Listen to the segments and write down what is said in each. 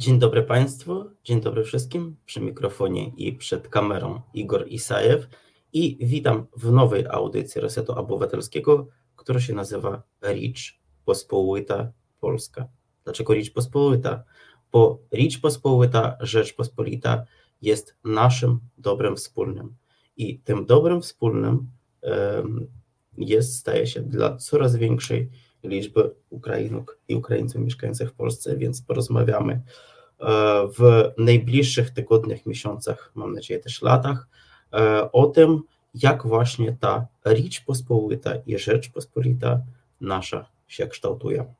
Dzień dobry Państwu, dzień dobry wszystkim. Przy mikrofonie i przed kamerą Igor Isajew i witam w nowej audycji Resetu Obywatelskiego, która się nazywa Ricz Pospołyta Polska. Dlaczego Ricz Pospołyta? Bo Ricz Pospołyta, Rzeczpospolita jest naszym dobrem wspólnym i tym dobrem wspólnym jest, staje się dla coraz większej liczby Ukrainok i Ukraińców mieszkających w Polsce, więc porozmawiamy e, w najbliższych tygodniach, miesiącach, mam nadzieję też latach, e, o tym, jak właśnie ta Ricz Pospolita i Rzeczpospolita nasza się kształtuje.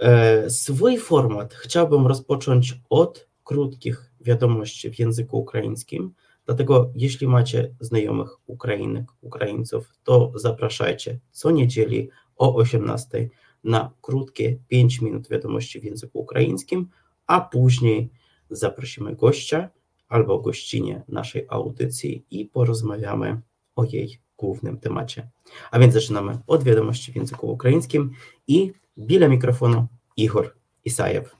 E, swój format chciałbym rozpocząć od krótkich wiadomości w języku ukraińskim, Dlatego jeśli macie znajomych Ukrainek, Ukraińców, to zapraszajcie co niedzieli o 18 na krótkie 5 minut wiadomości w języku ukraińskim, a później zaprosimy gościa albo gościnie naszej audycji i porozmawiamy o jej głównym temacie. A więc zaczynamy od wiadomości w języku ukraińskim i biля mikrofonu Ігор Ісаєв.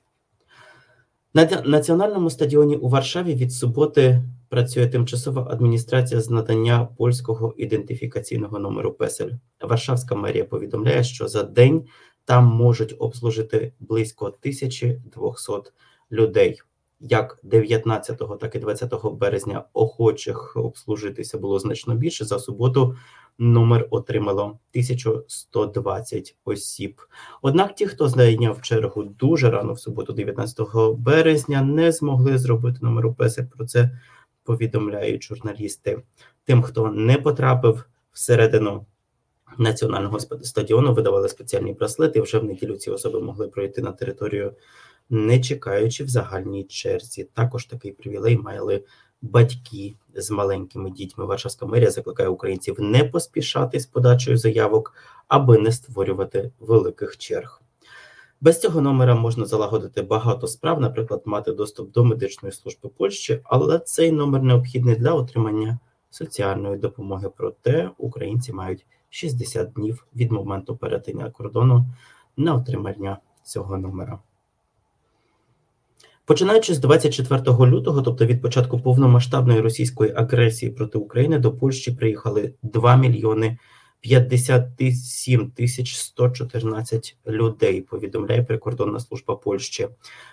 На національному стадіоні у Варшаві від суботи працює тимчасова адміністрація з надання польського ідентифікаційного номеру Песель. Варшавська мерія повідомляє, що за день там можуть обслужити близько 1200 людей. Як 19, так і 20 березня охочих обслужитися було значно більше. За суботу номер отримало 1120 осіб. Однак ті, хто зайняв чергу дуже рано в суботу, 19 березня, не змогли зробити номеру ПЕСЕ. Про це повідомляють журналісти. Тим, хто не потрапив всередину національного стадіону, видавали спеціальні браслети. Вже в неділю ці особи могли пройти на територію, не чекаючи в загальній черзі. Також такий привілей мали батьки з маленькими дітьми. Варшавська мерія закликає українців не поспішати з подачею заявок, аби не створювати великих черг. Без цього номера можна залагодити багато справ, наприклад, мати доступ до медичної служби Польщі, але цей номер необхідний для отримання соціальної допомоги. Проте українці мають 60 днів від моменту перетинення кордону на отримання цього номера. Починаючи з 24 лютого, тобто від початку повномасштабної російської агресії проти України, до Польщі приїхали 2 мільйони 57 тисяч 114 людей. Повідомляє прикордонна служба Польщі.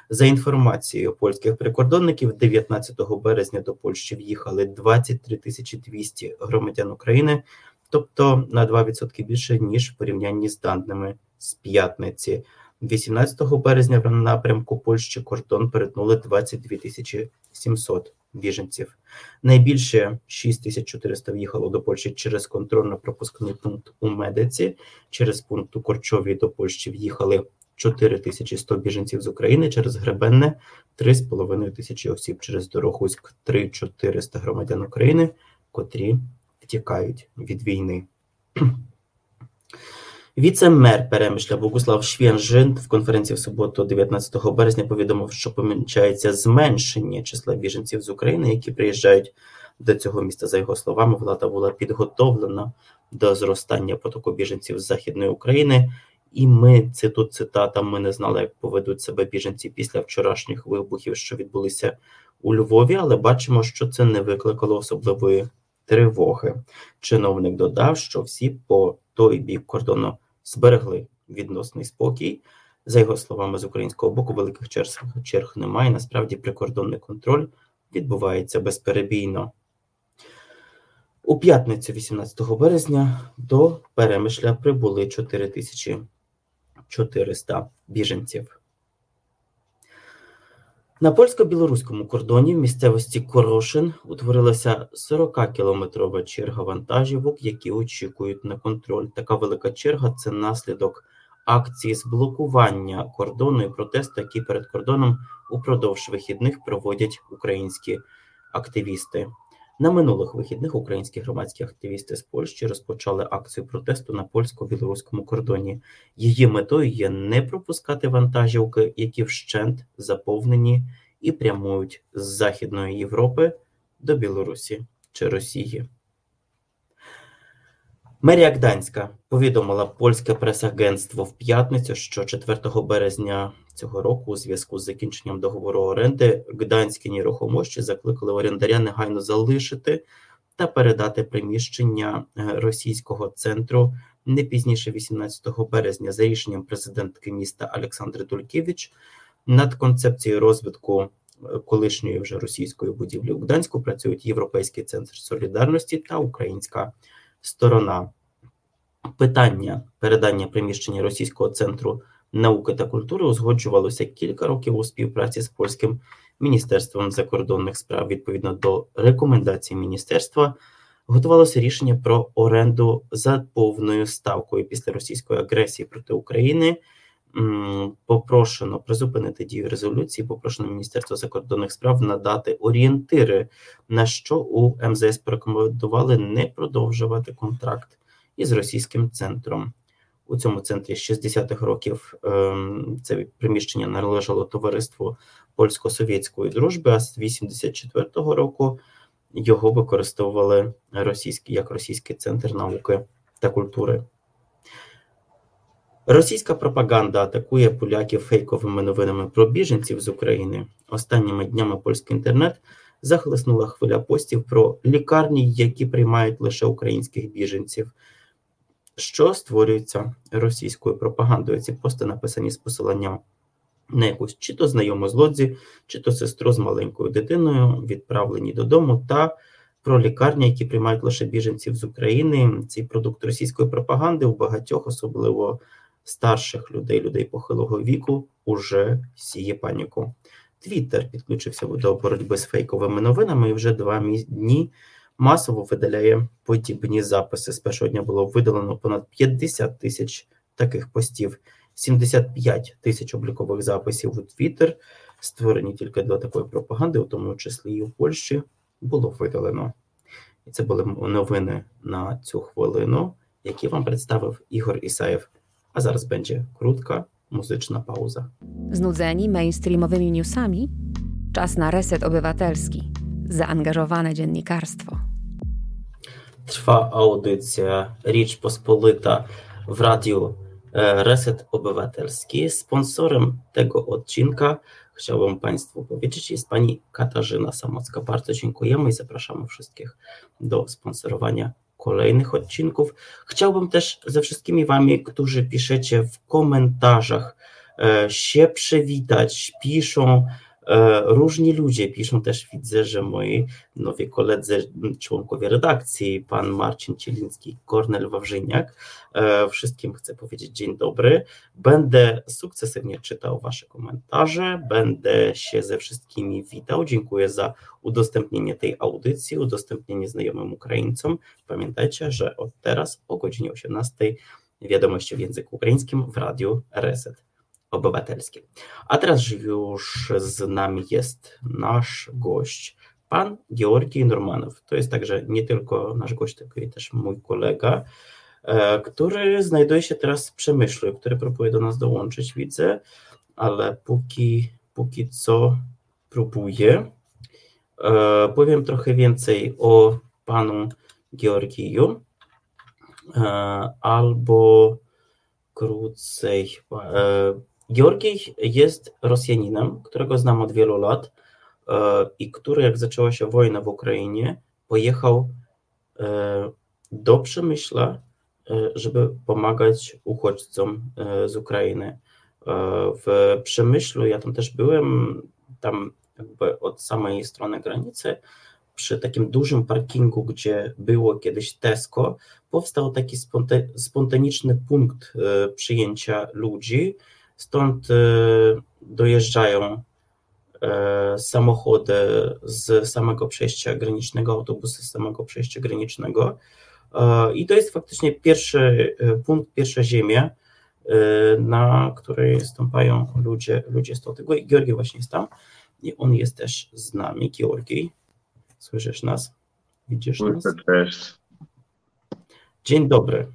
За інформацією польських прикордонників, 19 березня до Польщі в'їхали 23 тисячі 200 громадян України, тобто на 2% більше ніж в порівнянні з даними з п'ятниці. 18 березня в напрямку Польщі кордон перетнули 22 тисячі 700 біженців. Найбільше 6400 в'їхало до Польщі через контрольно-пропускний пункт у Медиці. Через пункт у Корчові до Польщі в'їхали 4100 біженців з України через Гребенне, 3,5 тисячі осіб через Дорогуськ, 3400 громадян України, котрі втікають від війни. Віце-мер Перемишля Богуслав Швєнжин в конференції в суботу, 19 березня, повідомив, що помічається зменшення числа біженців з України, які приїжджають до цього міста. За його словами, влада була підготовлена до зростання потоку біженців з Західної України. І ми це тут цитата. Ми не знали, як поведуть себе біженці після вчорашніх вибухів, що відбулися у Львові, але бачимо, що це не викликало особливої тривоги. Чиновник додав, що всі по той бік кордону зберегли відносний спокій. За його словами, з українського боку, великих черг, черг немає. Насправді, прикордонний контроль відбувається безперебійно. У п'ятницю, 18 березня, до Перемишля прибули 4400 біженців. На польсько-білоруському кордоні в місцевості Корошин утворилася 40-кілометрова черга вантажівок, які очікують на контроль. Така велика черга це наслідок акції з блокування кордону і протесту, які перед кордоном упродовж вихідних проводять українські активісти. На минулих вихідних українські громадські активісти з Польщі розпочали акцію протесту на польсько-білоруському кордоні. Її метою є не пропускати вантажівки, які вщент заповнені і прямують з Західної Європи до Білорусі чи Росії. Мерія Гданська повідомила польське прес-агентство в п'ятницю, що 4 березня цього року, у зв'язку з закінченням договору оренди, гданські нерухомощі закликали орендаря негайно залишити та передати приміщення російського центру не пізніше 18 березня. За рішенням президентки міста Олександри Дулькевич над концепцією розвитку колишньої вже російської будівлі у Гданську працюють Європейський центр солідарності та українська сторона. Питання передання приміщення російського центру науки та культури узгоджувалося кілька років у співпраці з польським міністерством закордонних справ. Відповідно до рекомендацій міністерства, готувалося рішення про оренду за повною ставкою після російської агресії проти України. Попрошено призупинити дію резолюції, попрошено Міністерство закордонних справ надати орієнтири, на що у МЗС порекомендували не продовжувати контракт із російським центром. У цьому центрі з 60-х років ем, це приміщення належало товариству польсько-совєтської дружби, а з 84-го року його використовували російські як російський центр науки та культури. Російська пропаганда атакує поляків фейковими новинами про біженців з України. Останніми днями польський інтернет захлеснула хвиля постів про лікарні, які приймають лише українських біженців, що створюються російською пропагандою. Ці пости написані з посиланням на якусь чи то знайому з лодзі, чи то сестру з маленькою дитиною, відправлені додому, та про лікарні, які приймають лише біженців з України. Цей продукт російської пропаганди у багатьох, особливо старших людей, людей похилого віку, уже сіє паніку. Твіттер підключився до боротьби з фейковими новинами і вже два дні масово видаляє подібні записи. З першого дня було видалено понад 50 тисяч таких постів, 75 тисяч облікових записів у Твіттер, створені тільки для такої пропаганди, у тому числі і у Польщі, було видалено. І це були новини на цю хвилину, які вам представив Ігор Ісаєв. A zaraz będzie krótka muzyczna pauza. Znudzeni mainstreamowymi newsami? Czas na reset obywatelski. Zaangażowane dziennikarstwo. Trwa audycja Ricz Pospolita w radiu Reset Obywatelski. Sponsorem tego odcinka chciałbym Państwu powiedzieć jest Pani Katarzyna Samocka. Bardzo dziękujemy i zapraszamy wszystkich do sponsorowania kolejnych odcinków. Chciałbym też ze wszystkimi Wami, którzy piszecie w komentarzach, e, się przywitać, piszą różni ludzie piszą też, widzę, że moi nowi koledzy, członkowie redakcji, pan Marcin Cieliński, Kornel Wawrzyniak. E, wszystkim chcę powiedzieć dzień dobry. Będę sukcesywnie czytał Wasze komentarze, będę się ze wszystkimi witał. Dziękuję za udostępnienie tej audycji, udostępnienie znajomym Ukraińcom. Pamiętajcie, że od teraz o godzinie 18 wiadomości w języku ukraińskim w radiu Reset obywatelskie. A teraz już z nami jest nasz gość, pan Georgij Normanow. To jest także nie tylko nasz gość, tylko i też mój kolega, e, który znajduje się teraz w Przemyślu, który próbuje do nas dołączyć, widzę, ale póki, póki co próbuje. E, powiem trochę więcej o panu Georgiju, e, albo krócej Georgij jest Rosjaninem, którego znam od wielu lat e, i który, jak zaczęła się wojna w Ukrainie, pojechał e, do Przemyśla, e, żeby pomagać uchodźcom z Ukrainy. W Przemyślu, ja tam też byłem, tam jakby od samej strony granicy, przy takim dużym parkingu, gdzie było kiedyś Tesco, powstał taki spontaniczny punkt przyjęcia ludzi, Stąd e, dojeżdżają e, samochody z samego przejścia granicznego, autobusy z samego przejścia granicznego. E, I to jest faktycznie pierwszy punkt, pierwsza ziemia, na której stąpają ludzie, ludzie z tego. I Georgi właśnie jest tam. I on jest też z nami. Georgi, słyszysz nas? Widzisz nas? Cześć. Dzień dobry.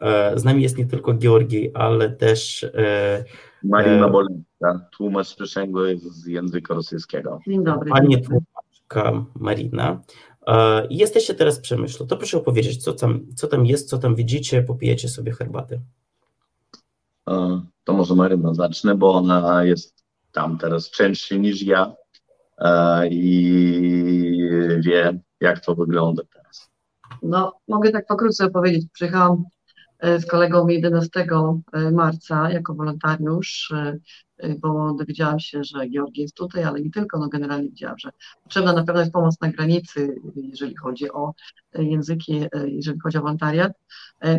E, z nami jest nie tylko Georgi, ale też e, Marina e, Bolinska, tłumacz przyszłego z języka rosyjskiego. Dzień dobry. Pani tłumaczka Marina. Jesteście teraz w Przemyślu, to proszę opowiedzieć, co tam, co tam jest, co tam widzicie, popijecie sobie herbaty. To może Maryna zacznę, bo ona jest tam teraz częściej niż ja i wie, jak to wygląda teraz. No, mogę tak pokrótce opowiedzieć. Przyjechałam z kolegą 11 marca jako wolontariusz bo dowiedziałam się, że Georgia jest tutaj, ale nie tylko, no generalnie widziałam, że potrzebna na pewno jest pomoc na granicy, jeżeli chodzi o języki, jeżeli chodzi o wolontariat.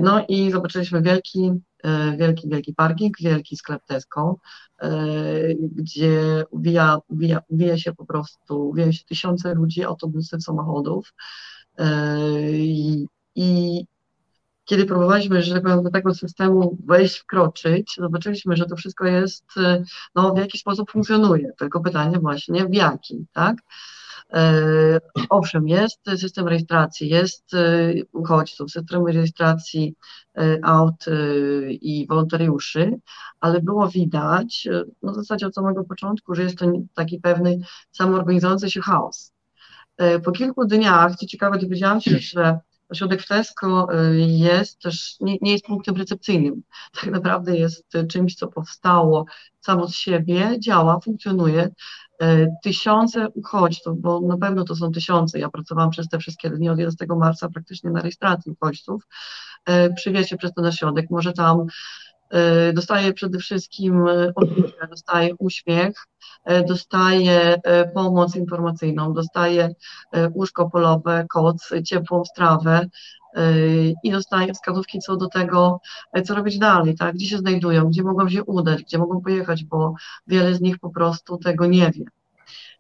No i zobaczyliśmy wielki, wielki, wielki parking, wielki sklep Tesco, gdzie ubija, ubija, ubija się po prostu, ubija się tysiące ludzi, autobusy, samochodów i, i kiedy próbowaliśmy, że tak powiem, do tego systemu wejść, wkroczyć, zobaczyliśmy, że to wszystko jest, e, no w jaki sposób funkcjonuje, tylko pytanie właśnie w jaki, tak? E, owszem, jest system rejestracji, jest e, uchodźców, system rejestracji aut i wolontariuszy, ale było widać, no w zasadzie od samego początku, że jest to taki pewny samoorganizujący się chaos. Po kilku dniach, co ciekawe, dowiedziałam się, że Ośrodek w Tesco y, jest też, nie, nie, jest punktem recepcyjnym. Tak naprawdę jest czymś, co powstało samo z siebie, działa, funkcjonuje. Y, tysiące uchodźców, bo na pewno to są tysiące, ja pracowałam przez te wszystkie dni od 11 marca praktycznie na rejestracji uchodźców, y, przywiezie przez ten ośrodek, może tam dostaje przede wszystkim opiekę, dostaje uśmiech, dostaje pomoc informacyjną, dostaje łóżko polowe, koc, ciepłą strawę i dostaje wskazówki co do tego, co robić dalej, tak? gdzie się znajdują, gdzie mogą się udać, gdzie mogą pojechać, bo wiele z nich po prostu tego nie wie.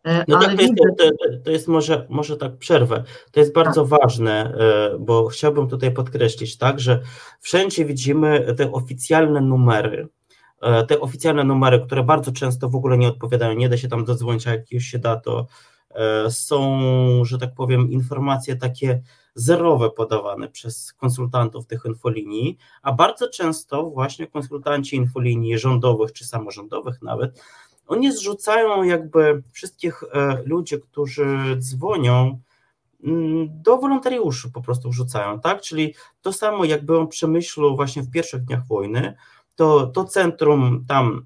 E, no tak, to, jest, to, to, jest może, może tak przerwę. To jest bardzo tak. ważne, e, bo chciałbym tutaj podkreślić, tak, że wszędzie widzimy te oficjalne numery, e, te oficjalne numery, które bardzo często w ogóle nie odpowiadają, nie da się tam dodzwonić, a jak już się da, to są, że tak powiem, informacje takie zerowe podawane przez konsultantów tych infolinii, a bardzo często właśnie konsultanci infolinii rządowych czy samorządowych nawet oni zrzucają jakby wszystkich e, ludzi, którzy dzwonią, mm, do wolontariuszy po prostu wrzucają, tak? Czyli to samo jak byłem Przemyślu właśnie w pierwszych dniach wojny, to, to centrum tam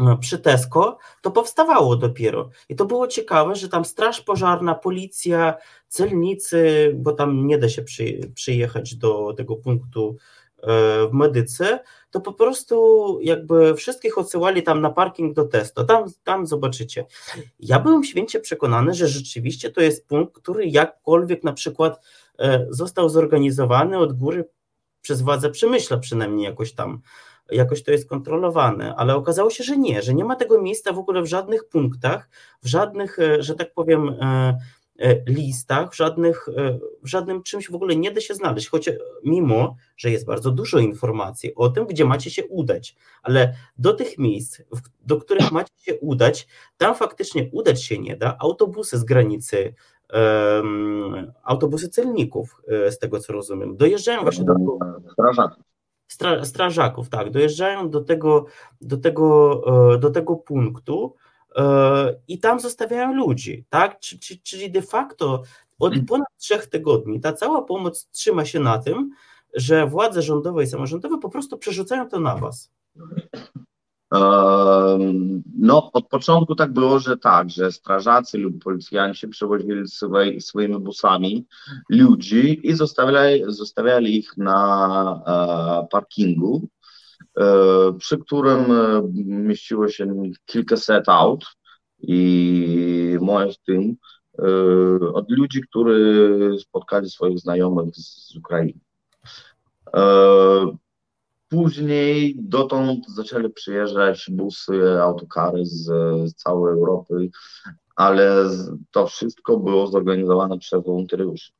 e, przy Tesco, to powstawało dopiero. I to było ciekawe, że tam straż pożarna, policja, celnicy, bo tam nie da się przy, przyjechać do tego punktu w medyce, to po prostu jakby wszystkich odsyłali tam na parking do testu, tam, tam zobaczycie. Ja byłem święcie przekonany, że rzeczywiście to jest punkt, który jakkolwiek na przykład e, został zorganizowany od góry przez władze Przemyśla przynajmniej jakoś tam, jakoś to jest kontrolowane, ale okazało się, że nie, że nie ma tego miejsca w ogóle w żadnych punktach, w żadnych, e, że tak powiem, E, listach, w, żadnych, e, w żadnym czymś w ogóle nie da się znaleźć, choć mimo, że jest bardzo dużo informacji o tym, gdzie macie się udać, ale do tych miejsc, do których macie się udać, tam faktycznie udać się nie da. Autobusy z granicy, um, autobusy celników, e, z tego co rozumiem, dojeżdżają właśnie do tego. Strażaków. Stra, strażaków, tak, dojeżdżają do tego, do tego, do tego punktu, i tam zostawiają ludzi, tak? Czyli de facto od mhm. ponad trzech tygodni ta cała pomoc trzyma się na tym, że władze rządowe i samorządowe po prostu przerzucają to na was. No, od początku tak było, że tak, że strażacy lub policjanci przewozili swoi, swoimi busami ludzi i zostawiali, zostawiali ich na e, parkingu E, przy którym e, mieściło się kilkaset aut i moje tym e, od ludzi, którzy spotkali swoich znajomych z Ukrainy. Później dotąd zaczęli przyjeżdżać busy, autokary z, z całej Europy, ale to wszystko było zorganizowane przez wolontariuszy.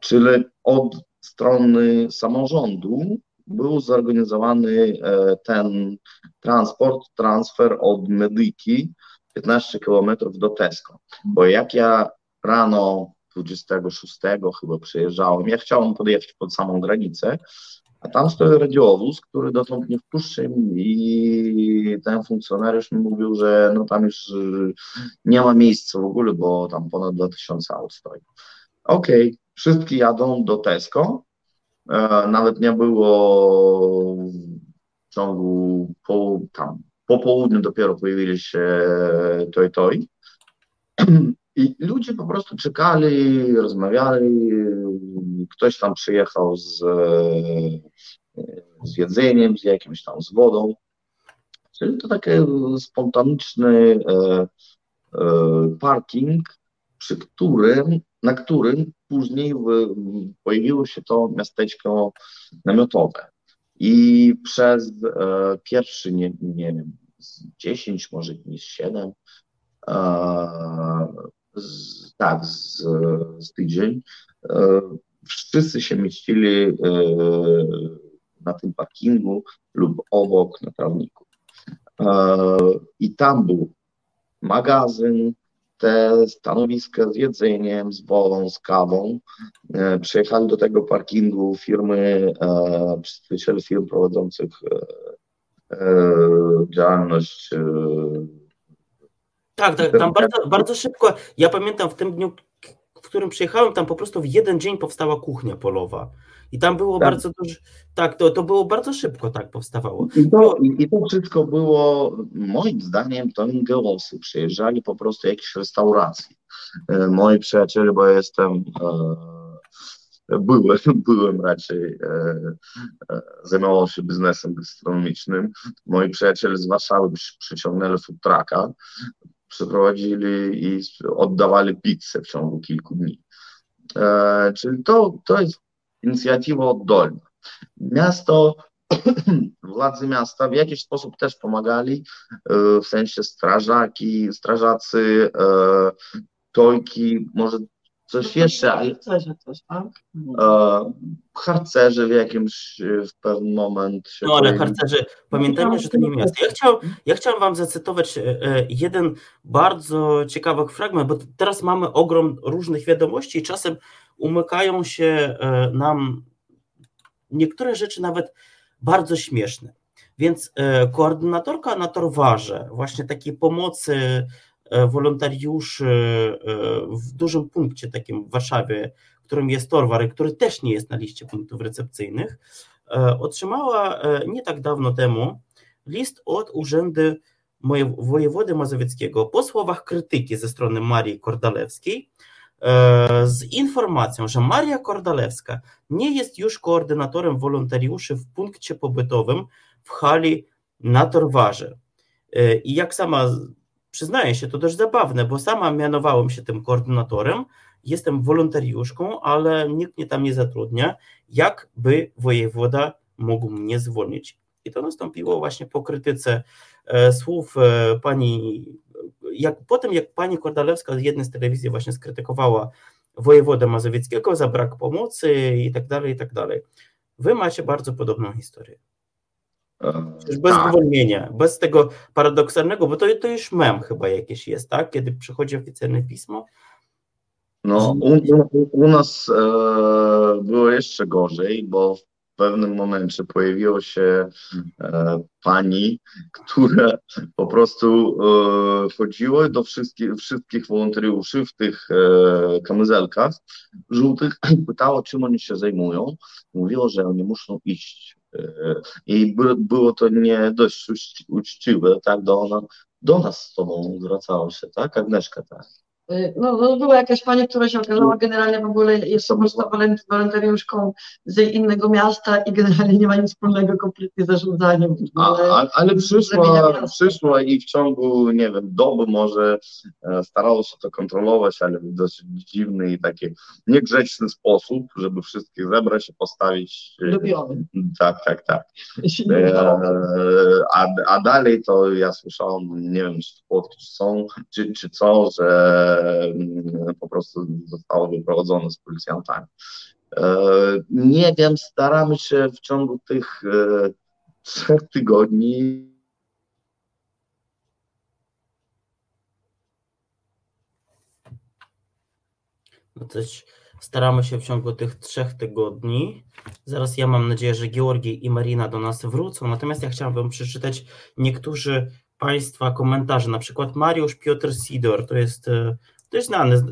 Czyli od strony samorządu był zorganizowany e, ten transport, transfer od Medyki 15 km do Tesco. Bo jak ja rano 26 chyba przyjeżdżałem, ja chciałem podjechać pod samą granicę, a tam stoi radiowóz, który dotąd nie wpuszczył i ten funkcjonariusz mi mówił, że no tam już nie ma miejsca w ogóle, bo tam ponad 2000 aut stoi. okej, okay, wszyscy jadą do Tesco, nawet nie było w ciągu po, tam, po południu dopiero pojawili się Toy Toy i ludzie po prostu czekali, rozmawiali, ktoś tam przyjechał z, z jedzeniem, z jakimś tam, z wodą, czyli to taki spontaniczny e, e, parking, przy którym, na którym później pojawiło się to miasteczko namiotowe. I przez e, pierwszy, nie, nie wiem, 10, może niż 7, e, z, tak, z, z tydzień, e, wszyscy się mieścili e, na tym parkingu lub obok na trawniku. E, I tam był magazyn, te stanowiska z jedzeniem, z wodą, z kawą. E, przyjechali do tego parkingu firmy, e, przedstawiciele firm prowadzących działalność. Tak, tak, tam bardzo, bardzo szybko. Ja pamiętam w tym dniu, w którym przyjechałem, tam po prostu w jeden dzień powstała kuchnia polowa. I tam było tak. bardzo dużo, tak, to, to było bardzo szybko tak powstawało. I to, i, to wszystko było, moim zdaniem, to ingełosy przyjeżdżali po prostu jakieś restauracje. E, moi przyjaciele, bo ja jestem, e, byłem, byłem raczej, e, e, zajmował się biznesem gastronomicznym. Moi przyjaciele z Warszawy przyciągnęli food trucka, przeprowadzili i oddawali pizzę w ciągu kilku dni. E, czyli to, to jest inicjatywa oddolna. Miasto, władze miasta w jakiś sposób też pomagali, e, w sensie strażaki, strażacy, e, tojki, może coś jeszcze, ale coś, tak? E, harcerze w jakimś w pewnym moment. no ale harcerze, pamiętajmy, że to nie miasto. Ja, chciał, ja chciałem Wam zacytować jeden bardzo ciekawy fragment, bo teraz mamy ogrom różnych wiadomości i czasem umykają się e, nam niektóre rzeczy nawet bardzo śmieszne. Więc e, koordynatorka na Torwarze, właśnie takiej pomocy e, wolontariuszy w dużym punkcie takim w Warszawie, którym jest Torwar, który też nie jest na liście punktów recepcyjnych, otrzymała nie tak dawno temu list od Urzędu Wojewody Mazowieckiego po słowach krytyki ze strony Marii Kordalewskiej, E, z informacją, że Maria Kordalewska nie jest już koordynatorem wolontariuszy w punkcie pobytowym w hali na Torwarze. E, I jak sama przyznaję się, to dość zabawne, bo sama mianowałem się tym koordynatorem, jestem wolontariuszką, ale nikt mnie tam nie zatrudnia, jakby wojewoda mógł mnie zwolnić. I to nastąpiło właśnie po krytyce e, słów pani jak, po tym, jak pani Kordalewska z jednej z telewizji właśnie skrytykowała wojewodę mazowieckiego za brak pomocy i tak dalej, i tak dalej. Wy macie bardzo podobną historię. Bez tak. zwolnienia, bez tego paradoksalnego, bo to, to już mem chyba jakieś jest, tak? Kiedy przychodzi oficjalne pismo. No, u, u nas e, było jeszcze gorzej, bo w pewnym momencie pojawiło się e, pani, która po prostu e, chodziła do wszystkich, wszystkich wolontariuszy w tych e, kamizelkach żółtych i pytała, czym oni się zajmują. Mówiło, że oni muszą iść. I by, było to nie dość uczciwe, tak, do, ona, do nas z tobą zwracała się, tak, Agnieszka, tak. No, no, była jakaś pani, która się okazała generalnie w ogóle jest prostu wolontariuszką z innego miasta i generalnie nie ma nic wspólnego kompletnie z zarządzaniem. Ale, ale przyszła, przyszła i w ciągu, nie wiem, doby może e, starało się to kontrolować, ale w dosyć dziwny i taki niegrzeczny sposób, żeby wszystkich zebrać i postawić. E, Lubiony. Tak, tak, tak. E, a, a dalej to ja słyszałem, nie wiem, czy to są, czy, czy co, że po prostu zostało wyprowadzone z policjantami. Nie wiem, staramy się w ciągu tych e, trzech tygodni no też staramy się w ciągu tych trzech tygodni. Zaraz ja mam nadzieję, że Georgi i Marina do nas wrócą. Natomiast ja chciałam Wam przeczytać niektórzy Państwa komentarze. Na przykład Mariusz Piotr Sidor, to jest e, dość znany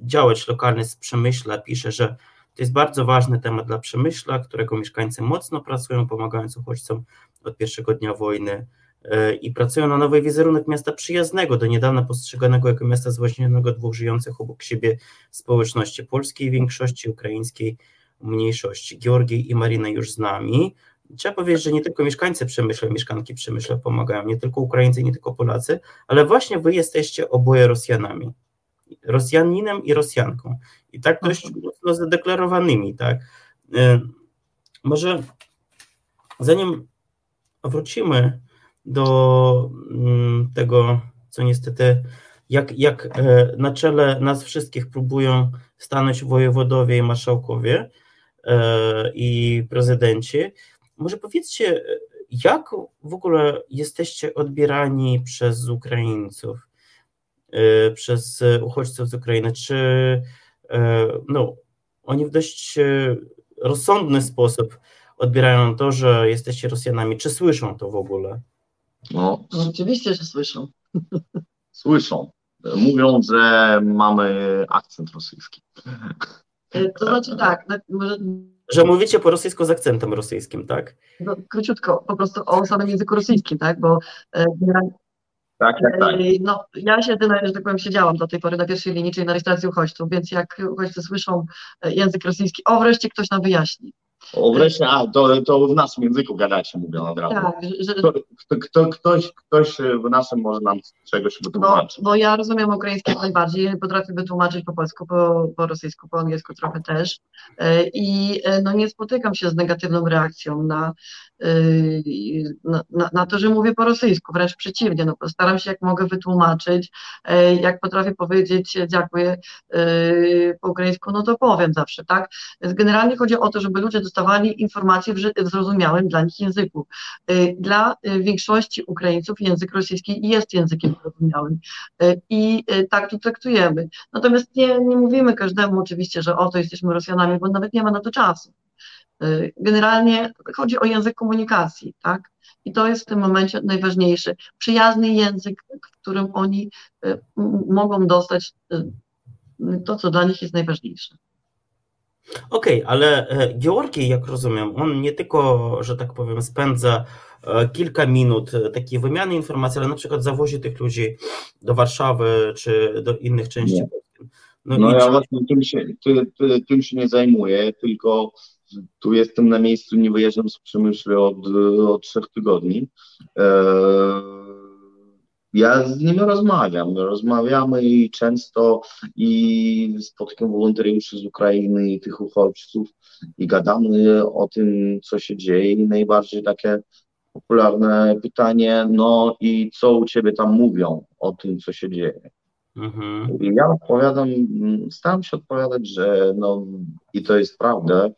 działacz lokalny z Przemyśla pisze, że to jest bardzo ważny temat dla Przemyśla, którego mieszkańcy mocno pracują, pomagając uchodźcom od pierwszego dnia wojny e, i pracują na nowy wizerunek miasta przyjaznego, do niedawna postrzeganego jako miasta zwaśnionego dwóch żyjących obok siebie społeczności polskiej większości, ukraińskiej mniejszości. Georgiej i Marina już z nami. Trzeba powiedzieć, że nie tylko mieszkańcy Przemyśla, mieszkanki Przemyśla pomagają, nie tylko Ukraińcy, nie tylko Polacy, ale właśnie wy jesteście oboje Rosjanami. Rosjaninem i Rosjanką. I tak dość mocno zadeklarowanymi, tak. Y, może zanim wrócimy do mm, tego, co niestety, jak, jak e, na czele nas wszystkich próbują stanąć wojewodowie i marszałkowie e, i prezydenci, może powiedzcie, jak w ogóle jesteście odbierani przez Ukraińców, e, przez uchodźców z Ukrainy? Czy e, no, oni w dość e, rozsądny sposób odbierają to, że jesteście Rosjanami? Czy słyszą to w ogóle? No, no oczywiście, że słyszą. Słyszą. Mówią, że mamy akcent rosyjski. To znaczy tak, może że mówicie po rosyjsku z akcentem rosyjskim, tak? No, króciutko, po prostu o samym języku rosyjskim, tak? Bo e, tak, tak, tak. E, no, ja się, że tak powiem, siedziałam do tej pory na pierwszej linii, czyli na rejestracji uchodźców, więc jak uchodźcy słyszą e, język rosyjski, o wreszcie ktoś nam wyjaśni. O, wreszcie, a, to, to w naszym języku gadacie, mówią od razu. Tak, że, kto, kto, ktoś, ktoś w naszym może nam czegoś wytłumaczyć. Bo, bo ja rozumiem ukraiński najbardziej, potrafię wytłumaczyć po polsku, po, po rosyjsku, po angielsku trochę też. E, I e, no, nie spotykam się z negatywną reakcją na, e, na, na, na to, że mówię po rosyjsku, wręcz przeciwnie. No, staram się jak mogę wytłumaczyć, jak potrafię powiedzieć dziękuję po ukraińsku, no to powiem zawsze, tak? Więc generalnie chodzi o to, żeby ludzie dostawali informacje w, w zrozumiałym dla nich języku. Y, dla y, większości Ukraińców język rosyjski jest językiem zrozumiałym y, i tak to traktujemy. Natomiast nie, nie mówimy każdemu oczywiście, że oto jesteśmy Rosjanami, bo nawet nie ma na to czasu. Generalnie chodzi o język komunikacji, tak? I to jest w tym momencie najważniejsze. Przyjazny język, w którym oni mogą dostać to, co dla nich jest najważniejsze. Okej, okay, ale e, Georgii, jak rozumiem, on nie tylko, że tak powiem, spędza e, kilka minut e, takiej wymiany informacji, ale na przykład zawozi tych ludzi do Warszawy czy do innych części Polski. No, no ja właśnie tym się, ty, ty, tym się nie zajmuję, tylko tu jestem na miejscu, nie wyjeżdżam z Przemyśla od, od trzech tygodni. Eee, ja z nimi rozmawiam, rozmawiamy i często i spotykam wolontariuszy z Ukrainy i tych uchodźców i gadamy o tym, co się dzieje i najbardziej takie popularne pytanie, no i co u Ciebie tam mówią o tym, co się dzieje. Mhm. I ja odpowiadam, staram się odpowiadać, że no i to jest prawda,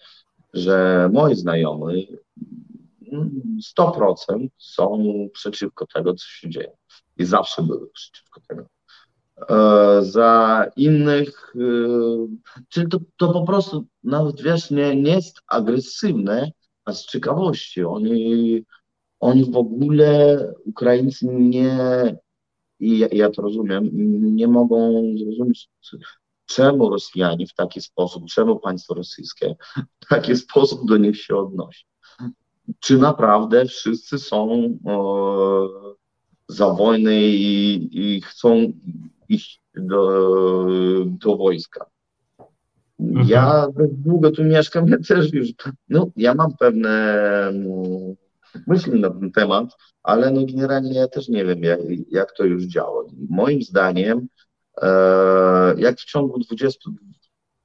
że moi znajomi 100% są przeciwko tego, co się dzieje i zawsze były przeciwko tego. E, za innych, e, czyli to, to po prostu nawet wiesz, nie, nie jest agresywne, a z ciekawości. Oni, oni w ogóle, Ukraińcy nie, i ja, ja to rozumiem, nie mogą zrozumieć, czemu Rosjanie w taki sposób, czemu państwo rosyjskie w taki sposób do nich się odnosi. Czy naprawdę wszyscy są e, za wojny i, i chcą iść do, do wojska. Mhm. Ja długo tu mieszkam, ja też już, no ja mam pewne no, myśli na ten temat, ale no generalnie ja też nie wiem, jak, jak to już działa. Moim zdaniem, e, jak w ciągu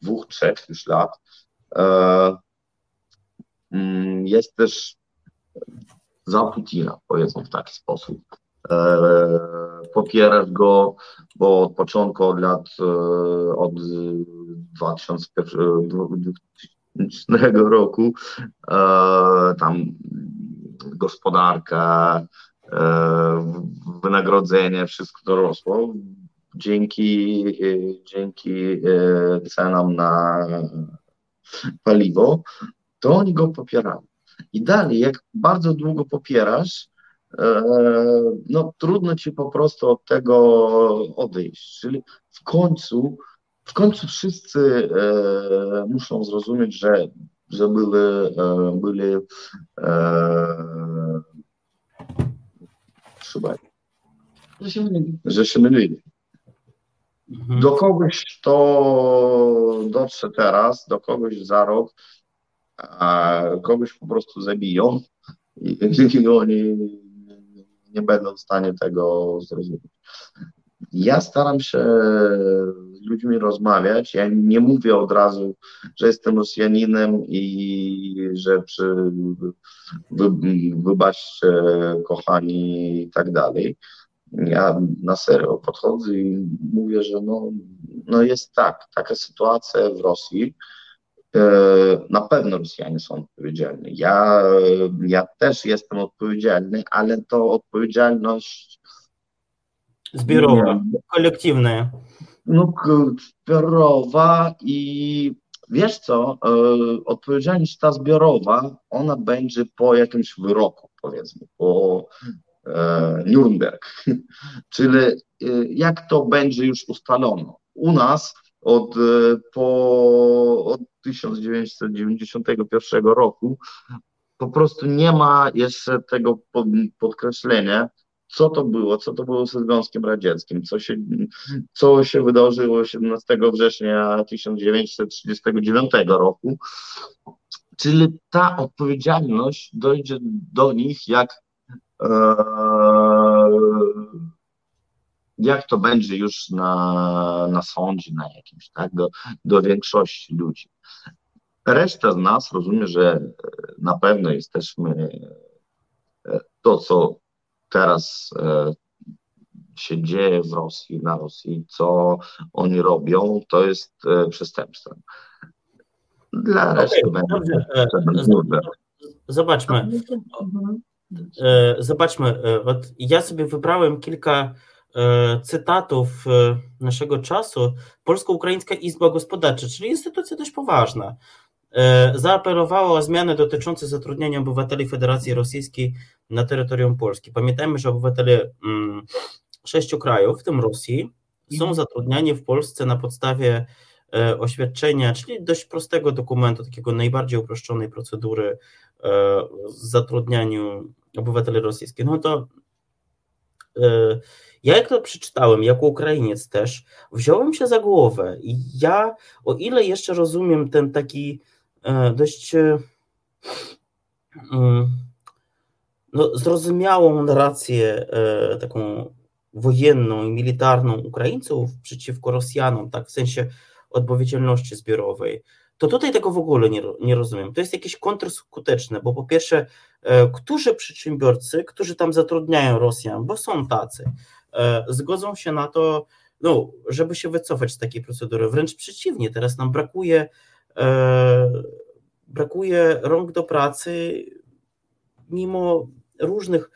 22-3 już lat e, mm, jest też za Putina, powiedzmy w taki sposób. E, popierasz go, bo od początku, od lat, e, od 2001 roku, e, tam gospodarka, wynagrodzenie, wszystko to rosło dzięki, dzięki cenom na paliwo, to oni go popierają. I dalej, jak bardzo długo popierasz, no trudno ci po prostu od tego odejść. Czyli w końcu, w końcu wszyscy muszą zrozumieć, że, że były, byli że się mylili. Że się mylili. Mhm. Do kogoś to dotrze teraz, do kogoś za rok, a kogoś po prostu zabiją i, i oni nie będą w stanie tego zrozumieć. Ja staram się z ludźmi rozmawiać. Ja nie mówię od razu, że jestem Rosjaninem i że przy, wy, wybaczcie, kochani i tak dalej. Ja na serio podchodzę i mówię, że no, no jest tak, taka sytuacja w Rosji. E, na pewno Rosjanie są odpowiedzialni. Ja, ja też jestem odpowiedzialny, ale to odpowiedzialność zbiorowa, kolektywna. No, zbiorowa i wiesz co, e, odpowiedzialność ta zbiorowa, ona będzie po jakimś wyroku, powiedzmy, po E, Nürnberg. Czyli jak to będzie już ustalono. U nas od, e, po, od 1991 roku po prostu nie ma jeszcze tego podkreślenia, co to było, co to było ze Związkiem Radzieckim, co się, co się wydarzyło 17 września 1939 roku. Czyli ta odpowiedzialność dojdzie do nich, jak Eee, jak to będzie już na, na sądzie, na jakimś, tak, do, do większości ludzi. Reszta z nas rozumie, że na pewno jesteśmy e, to, co teraz e, się dzieje w Rosji, na Rosji, co oni robią, to jest e, przestępstwem. Dla reszty okay, będzie. Zobaczmy. E, zobaczmy, e, ja sobie wybrałem kilka e, cytatów naszego czasu. Polsko-Ukraińska Izba Gospodarcza, czyli instytucja dość poważna, zaapelowała o zmiany dotyczące zatrudniania obywateli Federacji Rosyjskiej na terytorium Polski. Pamiętajmy, że obywatele mm, sześciu krajów, w tym Rosji, są mhm. zatrudniani w Polsce na podstawie oświadczenia, czyli dość prostego dokumentu, takiego najbardziej uproszczonej procedury zatrudnianiu obywateli rosyjskich, no to e, ja jak to przeczytałem, jako Ukrainiec też, wziąłem się za głowę i ja, o ile jeszcze rozumiem ten taki e, dość e, mm, no, zrozumiałą narrację taką wojenną i militarną Ukraińców przeciwko Rosjanom, tak w sensie odpowiedzialności zbiorowej, to tutaj tego w ogóle nie, nie rozumiem. To jest jakieś kontrskuteczne, bo po pierwsze, e, którzy przedsiębiorcy, którzy tam zatrudniają Rosjan, bo są tacy, e, zgodzą się na to, no, żeby się wycofać z takiej procedury. Wręcz przeciwnie, teraz nam brakuje, e, brakuje rąk do pracy mimo różnych,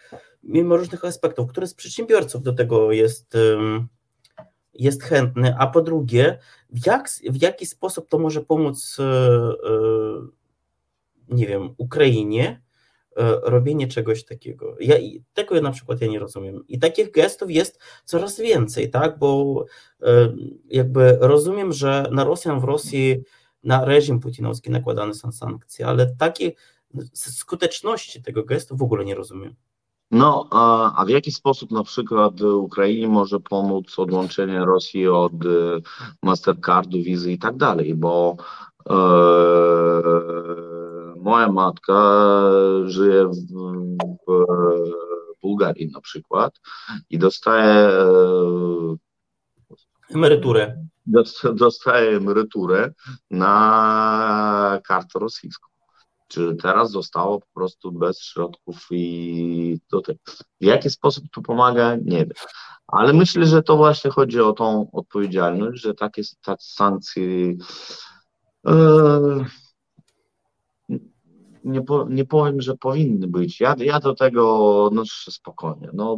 mimo różnych aspektów, który z przedsiębiorców do tego jest jest chętny, a po drugie, w, jak, w jaki sposób to może pomóc, e, e, nie wiem, Ukrainie e, robienie czegoś takiego. Ja, tego na przykład ja nie rozumiem. I takich gestów jest coraz więcej, tak, bo jakby rozumiem, że na Rosjan w Rosji, na reżim putinowski nakładane są sankcje, ale takie skuteczności tego gestu w ogóle nie rozumiem. No, a, w jaki sposób na przykład Ukrainie może pomóc odłączenie Rosji od y, Mastercardu, wizy i tak dalej, bo e, moja matka żyje w, w Bułgarii na przykład i dostaje e, emeryturę. Dostaje emeryturę na kartę rosyjską czy teraz zostało po prostu bez środków i tutaj. W jaki sposób to pomaga, nie wiem. Ale myślę, że to właśnie chodzi o tą odpowiedzialność, że takie, takie sankcje yy, nie, po, nie powiem, że powinny być. Ja, ja do tego odnoszę się spokojnie. No,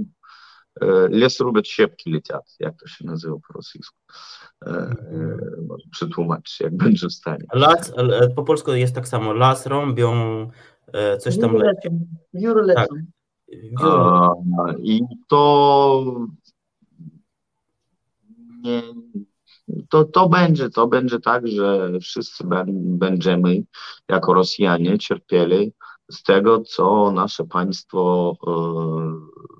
Лес рубят, щепки летят, jak to się nazywa po rosyjsku. Może przetłumaczyć, jak będzie w stanie. Las, po polsku jest tak samo, las rąbią, coś tam leci. Wióry lecą. Tak. I to nie, to, to będzie, to będzie tak, że wszyscy będziemy jako Rosjanie cierpieli z tego, co nasze państwo, e, e,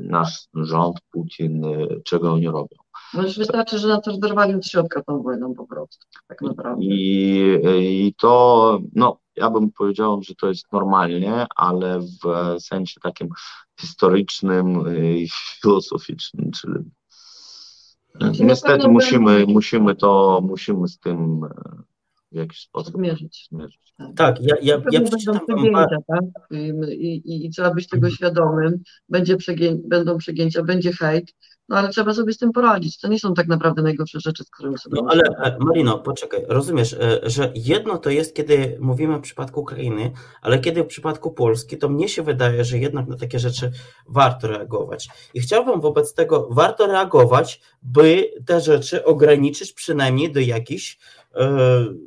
nasz rząd, Putin, czego oni robią. No już wystarczy, że na to zerwali od środka tą wojną po prostu, tak naprawdę. I, I to, no, ja bym powiedział, że to jest normalnie, ale w sensie takim historycznym i filozoficznym, czyli znaczy, niestety musimy, musimy to, musimy z tym e, w jakiś sposób mierzyć. mierzyć. Tak. tak, ja, ja, ja przeczytam przegięcia, tak? I, i, I, trzeba być tego świadomym, będzie przegię, będą przegięcia, będzie hejt, no ale trzeba sobie z tym poradzić. To nie są tak naprawdę najgorsze rzeczy, z którymi sobie. No ale e, Marino, poczekaj, rozumiesz, e, że jedno to jest, kiedy mówimy w przypadku Ukrainy, ale kiedy w przypadku Polski, to mnie się wydaje, że jednak na takie rzeczy warto reagować. I chciałbym wobec tego, warto reagować, by te rzeczy ograniczyć przynajmniej do jakichś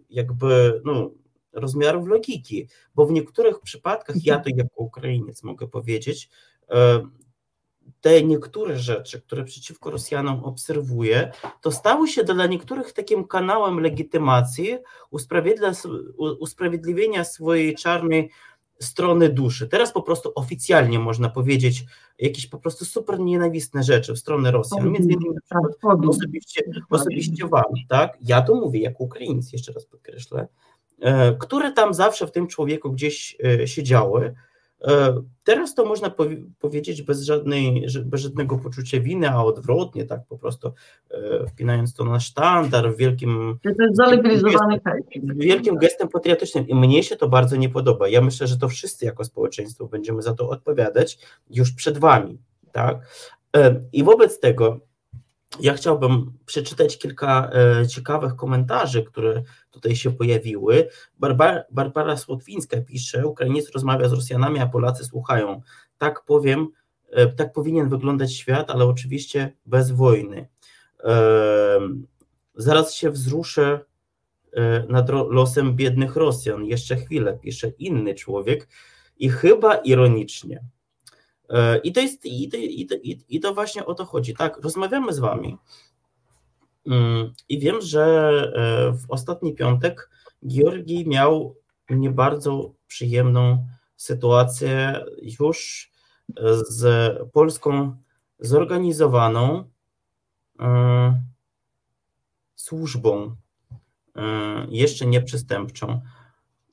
jakby, no, rozmiarów logiki, bo w niektórych przypadkach, ja to jako Ukrainiec mogę powiedzieć, te niektóre rzeczy, które przeciwko Rosjanom obserwuję, to stały się dla niektórych takim kanałem legitymacji usprawiedliwienia swojej czarnej strony duszy. Teraz po prostu oficjalnie można powiedzieć jakieś po prostu super nienawistne rzeczy w stronę Rosjan, między innymi osobiście, osobiście wam, tak? Ja to mówię jako Ukraińcy, jeszcze raz podkreślę, e, które tam zawsze w tym człowieku gdzieś e, siedziały, teraz to można powiedzieć bez, żadnej, bez żadnego poczucia winy, a odwrotnie, tak po prostu e, wpinając to na sztandar w wielkim. To jest zalegalizowany Wielkim gestem patriotycznym i mnie się to bardzo nie podoba. Ja myślę, że to wszyscy jako społeczeństwo będziemy za to odpowiadać już przed wami. Tak? E, I wobec tego ja chciałbym przeczytać kilka e, ciekawych komentarzy, które tutaj się pojawiły. Barbara, Barbara Słotwińska pisze: Ukrainiec rozmawia z Rosjanami, a Polacy słuchają. Tak powiem, e, tak powinien wyglądać świat, ale oczywiście bez wojny. E, zaraz się wzruszę nad losem biednych Rosjan. Jeszcze chwilę, pisze inny człowiek i chyba ironicznie. E, I to jest, i to, i, to, i to właśnie o to chodzi, tak? Rozmawiamy z wami mm, i wiem, że e, w ostatni piątek Georgi miał nie bardzo przyjemną sytuację już z Polską zorganizowaną e, służbą, jeszcze nieprzystępczą.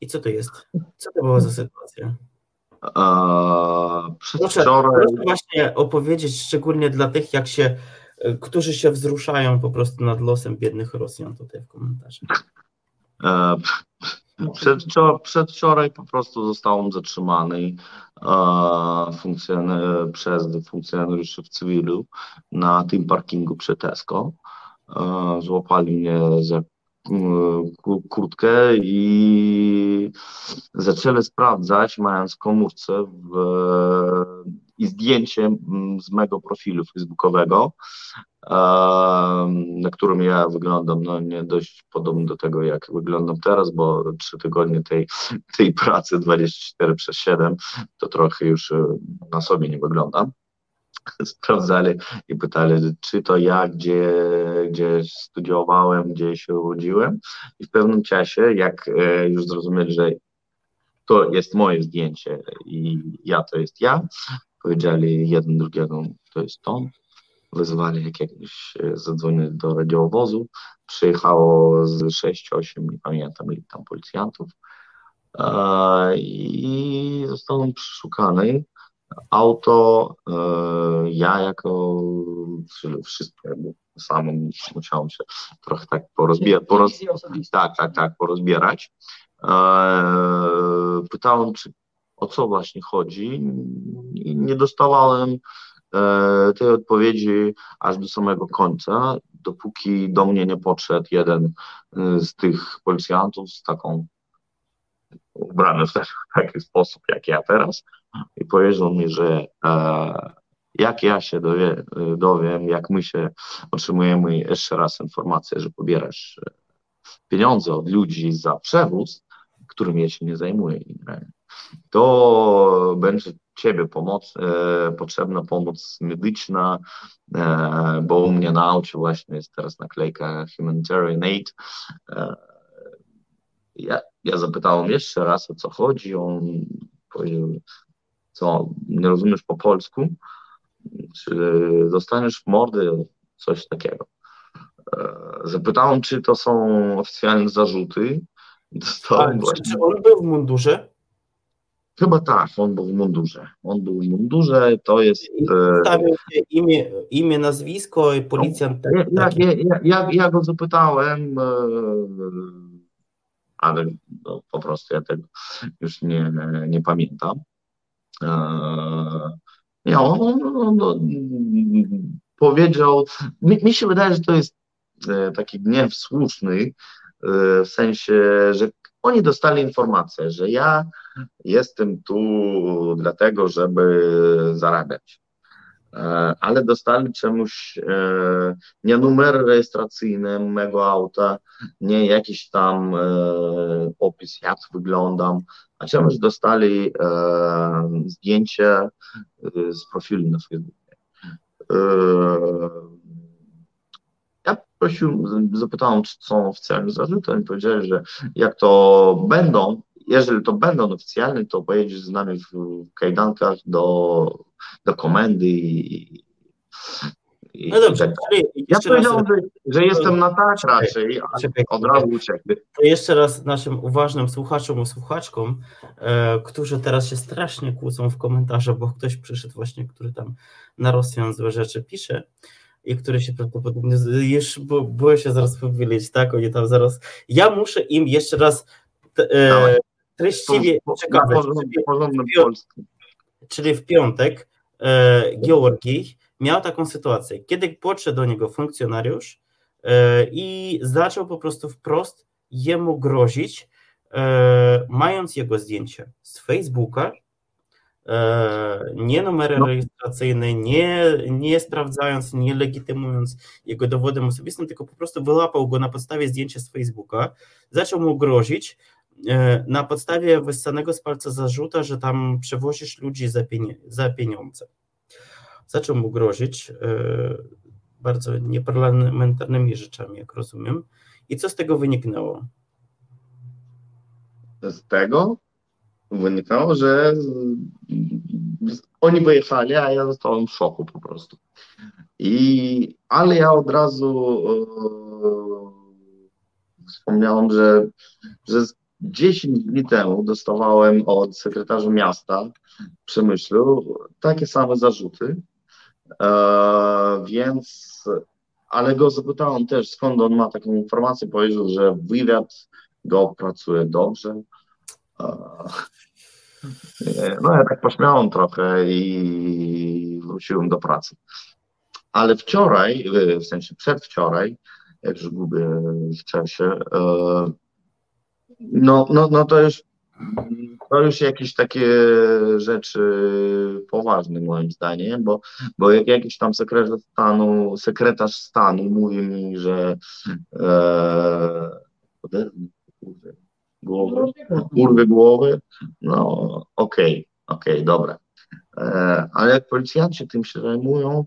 I co to jest? Co to była za sytuacja? Przedwczoraj... Proszę właśnie opowiedzieć, szczególnie dla tych, jak się, e, którzy się wzruszają po prostu nad losem biednych Rosjan tutaj w komentarzach. E, przedwczoraj, przedwczoraj po prostu został zatrzymany e, przez funkcjonariuszy w cywilu na tym parkingu przy Tesco. Złapali mnie za kurtkę i zaczęli sprawdzać, mając komórce w, i zdjęcie z mego profilu facebookowego, na którym ja wyglądam no, nie dość podobnie do tego, jak wyglądam teraz, bo trzy tygodnie tej, tej pracy 24 przez 7 to trochę już na sobie nie wyglądam. sprawdzali i pytali, czy to ja, gdzie, gdzie studiowałem, gdzie się urodziłem. I w pewnym czasie, jak e, już zrozumieli, że to jest moje zdjęcie i ja to jest ja, powiedzieli jeden drugiego, to jest on. Wyzwali jakiegoś, e, zadzwonili do radiowozu, przyjechało z 6-8, nie pamiętam ile tam policjantów e, i został przeszukany Auto, e, ja jako wszystko, sam musiałem się trochę tak porozbierać, poroz, tak, tak, tak, porozbierać. E, pytałem, czy o co właśnie chodzi i nie dostawałem e, tej odpowiedzi aż do samego końca, dopóki do mnie nie podszedł jeden z tych policjantów z taką ubrany w taki sposób, jak ja teraz, i powiedział mi, że e, jak ja się dowie, dowiem, jak my się otrzymujemy jeszcze raz informację, że pobierasz e, pieniądze od ludzi za przewóz, którym ja się nie zajmuję, to będzie ciebie pomoc, e, potrzebna pomoc medyczna, e, bo u mnie na aucie właśnie jest teraz naklejka Humanitarian Aid. E, ja, ja zapytałem jeszcze raz, o co chodzi, on powiedział, co, nie rozumiesz po polsku, czy dostaniesz mordy, coś takiego. Zapytałem, czy to są oficjalne zarzuty. Dostałem czy, czy on był w mundurze? Chyba tak, on był w mundurze. On był w mundurze, to jest... Stawiał się imię, imię, nazwisko i policjant... No, ja, ja, ja, ja, ja go zapytałem, e, ale no, po prostu ja tego już nie, nie pamiętam. E, nie, on, on powiedział, mi, mi, się wydaje, że to jest e, taki gniew słuszny, w sensie, że oni dostali informację, że ja jestem tu dlatego, żeby zarabiać. E, ale dostali czemuś e, nie numer rejestracyjny mego auta, nie jakiś tam e, opis, jak wyglądam, a czemuś dostali zdjęcie z profilu na Facebooku. Ja prosiłem, zapytałem, czy są oficjalne zarzuty, oni powiedzieli, że jak to będą, jeżeli to będą oficjalne, to pojedziesz z nami w kajdankach do, do komendy i, i no dobrze, tak ja powiedziałem, że, że, jestem na tak raczej, od razu uciekli. To jeszcze raz naszym uważnym słuchaczom i słuchaczkom, e, którzy teraz się strasznie kłócą w komentarzach, bo ktoś przyszedł właśnie, który tam na Rosjan złe rzeczy pisze, i który się prawdopodobnie już boję się zaraz powiedzieć, tak? Oni tam zaraz. Ja muszę im jeszcze raz e, treściwie przekazać. Czyli, czyli w piątek e, Georgij miał taką sytuację, kiedy podszedł do niego funkcjonariusz e, i zaczął po prostu wprost jemu grozić, e, mając jego zdjęcie z Facebooka E, nie numery no. rejestracyjne, nie, nie sprawdzając, nie legitymując jego dowodem osobistym, tylko po prostu wyłapał go na podstawie zdjęcia z Facebooka, zaczął mu grozić na podstawie wyssanego z palca zarzuta, że tam przewozisz ludzi za, pienie za pieniądze. Zaczął mu grozić e, bardzo nieparlamentarnymi rzeczami, jak rozumiem. I co z tego wyniknęło? Z tego wynikało, że oni wyjechali, a ja zostałem w szoku po prostu. I, ale ja od razu e, wspomniałem, że, że 10 dni temu dostawałem od sekretarza miasta Przemyślu takie same zarzuty, e, więc, ale go zapytałem też, skąd on ma taką informację, powiedział, że wywiad go pracuje dobrze, no ja tak pośmiałem trochę i wróciłem do pracy. Ale wczoraj, w sensie przedwczoraj, jak już gubię w czasie, no, no, no to już to już jakieś takie rzeczy poważne moim zdaniem, bo, bo jak jakiś tam sekretarz stanu, sekretarz stanu mówi mi, że e, głowy, kurwy głowy, no okej, okay, okej, okay, dobra. E, ale jak policjanci tym się zajmują,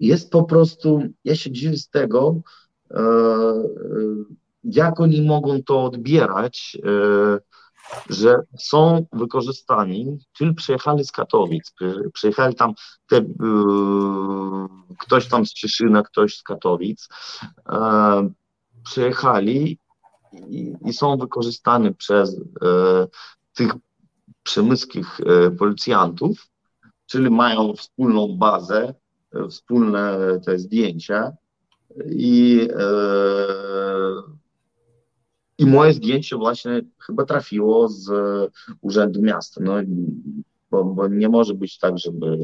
jest po prostu, ja się dziwię z tego, e, jak oni mogą to odbierać, e, że są wykorzystani, czyli przyjechali z Katowic, przyjechali tam te, ktoś tam z Cieszyna, ktoś z Katowic, przyjechali i, i są wykorzystane przez e, tych przemyskich e, policjantów, czyli mają wspólną bazę, e, wspólne te zdjęcia i, e, i moje zdjęcie właśnie chyba trafiło z Urzędu Miasta, no, bo, bo nie może być tak, żeby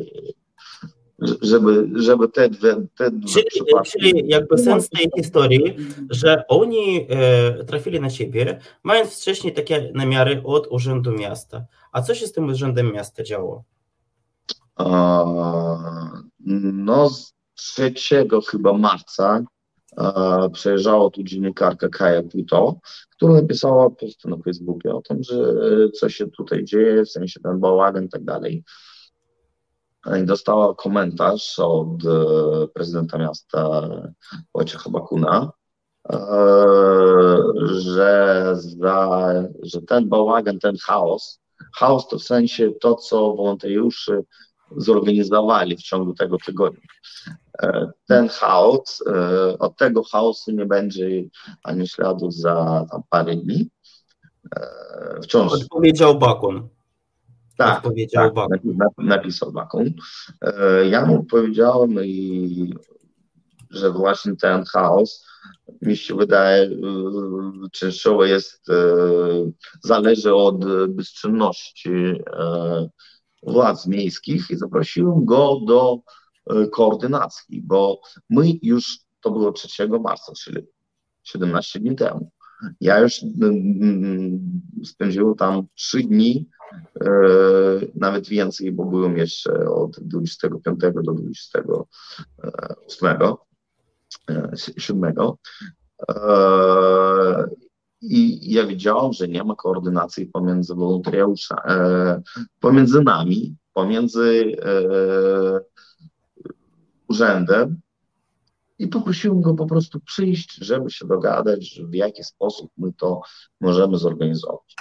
żeby, żeby te dwie, te dwie czyli, przypadki... czyli jakby sens tej historii, że oni e, trafili na ciebie, mając wcześniej takie namiary od Urzędu Miasta. A co się z tym Urzędem Miasta działo? no z 3 chyba marca Przejeżdżała tu dziennikarka Kaja Puto, która napisała post na Facebookie o tym, że co się tutaj dzieje, w sensie ten bałagan i tak dalej. I dostała komentarz od prezydenta miasta Wojciecha Bakuna, że, za, że ten bałagan, ten chaos, chaos to w sensie to, co wolontariusze zorganizowali w ciągu tego tygodnia. E, ten chaos, e, od tego chaosu nie będzie ani śladu za tam parę dni. E, wciąż. Odpowiedział Bakun. Tak, Odpowiedział tak Bakun. napisał Bakun. Ja mu powiedziałem, że właśnie ten chaos mi się wydaje, częściowo jest, zależy od bezczynności władz miejskich i zaprosiłem go do e, koordynacji, bo my już, to było 3 marca, czyli 17 dni temu. Ja już spędziłem tam 3 dni, e, nawet więcej, bo byłem jeszcze od 25 do 28, 7. I ja wiedziałam, że nie ma koordynacji pomiędzy wolontariuszami, e, pomiędzy nami, pomiędzy e, urzędem i poprosiłem go po prostu przyjść, żeby się dogadać, w jaki sposób my to możemy zorganizować.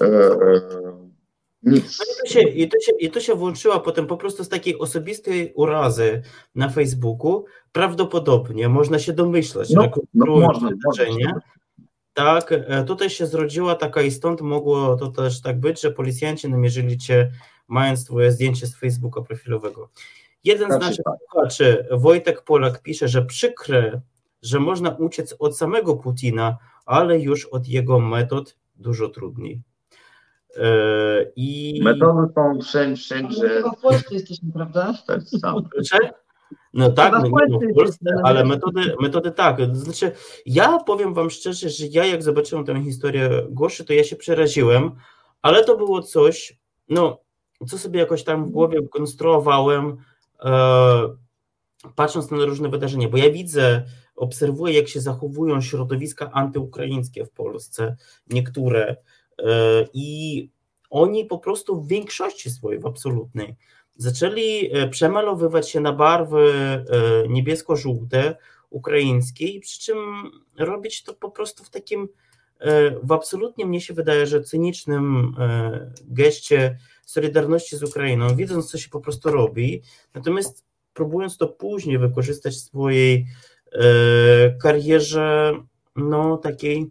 E, nic. No i, to się, i, to się, I to się włączyło potem po prostu z takiej osobistej urazy na Facebooku. Prawdopodobnie można się domyślać, no, no, można, można. Tak, e, tutaj się zrodziła taka i stąd mogło to też tak być, że policjanci namierzyli cię, mając twoje zdjęcie z Facebooka profilowego. Jeden z naszych tak. słuchaczy, Wojtek Polak, pisze, że przykre, że można uciec od samego Putina, ale już od jego metod dużo trudniej. E, I... Metody są wszędzie. wszędzie. w Polsce jesteśmy, prawda? Tak samo. No tak, no, no, w Polsce, ale metody, metody tak. Znaczy, ja powiem Wam szczerze, że ja jak zobaczyłem tę historię Goszy, to ja się przeraziłem, ale to było coś, no, co sobie jakoś tam w głowie konstruowałem, e, patrząc na różne wydarzenia, bo ja widzę, obserwuję, jak się zachowują środowiska antyukraińskie w Polsce, niektóre, e, i oni po prostu w większości swojej, w absolutnej, zaczęli e, przemalowywać się na barwy e, niebiesko-żółte ukraińskiej, przy czym robić to po prostu w takim, e, w absolutnie mnie się wydaje, że cynicznym geście solidarności z Ukrainą, widząc co się po prostu robi, natomiast próbując to później wykorzystać w swojej karierze, no takiej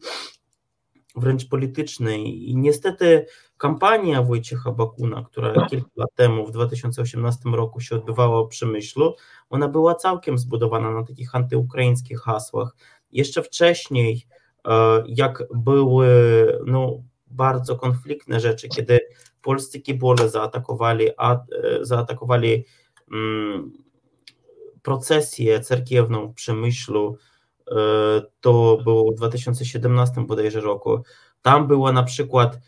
wręcz politycznej. I niestety kampania Wojciecha Bakuna, która kilka lat temu, w 2018 roku się odbywała w Przemyślu, ona była całkiem zbudowana na takich antyukraińskich hasłach. Jeszcze wcześniej, e, jak były no, bardzo konfliktne rzeczy, kiedy polscy kibole zaatakowali, a, e, zaatakowali mm, procesję cerkiewną w Przemyślu, e, to było w 2017 bodajże roku, tam była na przykład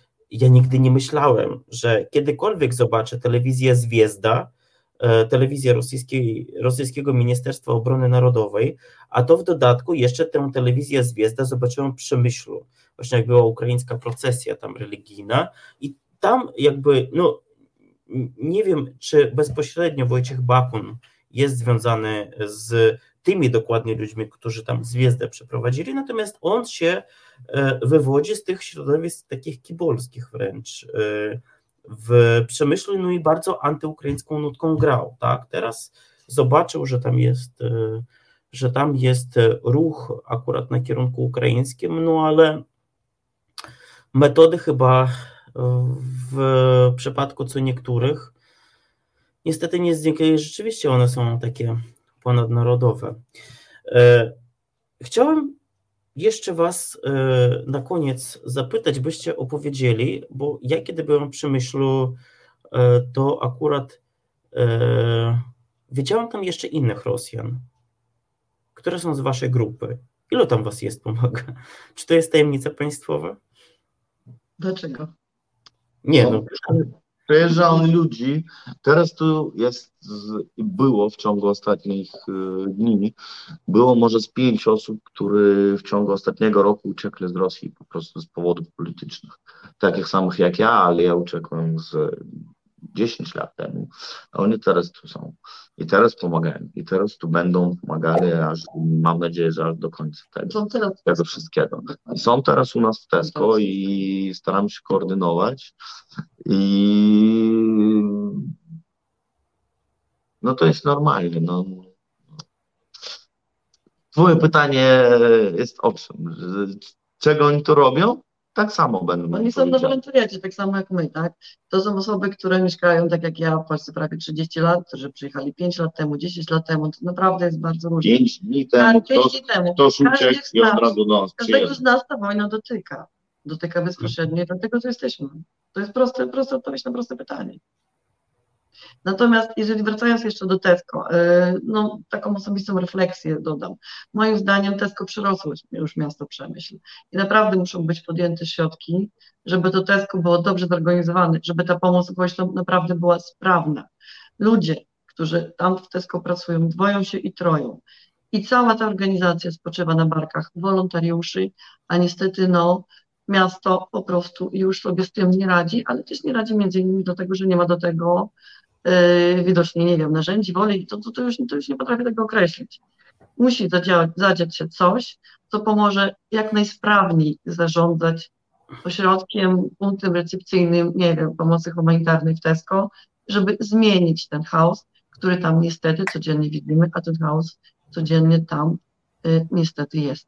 ja nigdy nie myślałem, że kiedykolwiek zobaczę telewizję Zwiezda, e, telewizję rosyjskiego Ministerstwa Obrony Narodowej, a to w dodatku jeszcze tę telewizję Zwiezda zobaczyłem w Przemyślu, właśnie jak była ukraińska procesja tam religijna i tam jakby, no nie wiem, czy bezpośrednio Wojciech Bakun jest związany z tymi dokładnie ludźmi, którzy tam zwiezdę przeprowadzili, natomiast on się wywodzi z tych środowisk takich kibolskich wręcz e, w Przemyślu, no i bardzo antyukraińską nutką grał, tak, teraz zobaczył, że tam jest e, że tam jest ruch akurat na kierunku ukraińskim, no ale metody chyba w przypadku co niektórych niestety nie znikły, rzeczywiście one są takie ponadnarodowe. E, chciałem jeszcze Was e, na koniec zapytać, byście opowiedzieli, bo ja kiedy byłem przy myślu, e, to akurat wiedziałem tam jeszcze innych Rosjan, które są z Waszej grupy. Ilu tam Was jest, pomaga? Czy to jest tajemnica państwowa? Dlaczego? Nie, no, Przejeżdżają ludzi. Teraz tu jest, było w ciągu ostatnich y, dni, było może z pięć osób, które w ciągu ostatniego roku uciekli z Rosji po prostu z powodów politycznych. Takich samych jak ja, ale ja uciekłem z 10 lat temu, a oni teraz tu są. I teraz pomagają. I teraz tu będą pomagali, aż mam nadzieję, że aż do końca tego, tego wszystkiego. I są teraz u nas w Tesco i staram się koordynować. I no to jest normalne. No. Twoje pytanie jest o czym? Czego oni tu robią? Tak samo będą. Oni są na wolontariacie, tak samo jak my, tak? To są osoby, które mieszkają tak jak ja w Polsce prawie 30 lat, którzy przyjechali 5 lat temu, 10 lat temu, to naprawdę jest bardzo różnie. 5 dni temu, tak, 5 dni temu. ktoś uciekł i od razu do nas Każdego z nas ta wojna dotyka. Dotyka bezpośrednio, dlatego tu jesteśmy. To jest proste, proste odpowiedź na proste pytanie. Natomiast jeżeli wracając jeszcze do Tesco, e, no taką osobistą refleksję dodam. Moim zdaniem Tesco przerosło już miasto Przemyśl i naprawdę muszą być podjęte środki, żeby to Tesco było dobrze zorganizowane, żeby ta pomoc uchodźcom naprawdę była sprawna. Ludzie, którzy tam w Tesco pracują, dwoją się i troją. I cała ta organizacja spoczywa na barkach wolontariuszy, a niestety no, miasto po prostu już sobie z tym nie radzi, ale też nie radzi między innymi dlatego, że nie ma do tego widocznie, nie wiem, narzędzi, woli, to, to, to, już, to już nie potrafię tego określić. Musi zadziałać, zadziać się coś, co pomoże jak najsprawniej zarządzać ośrodkiem, punktem recepcyjnym, nie wiem, pomocy humanitarnej w Tesco, żeby zmienić ten chaos, który tam niestety codziennie widzimy, a ten chaos codziennie tam y, niestety jest.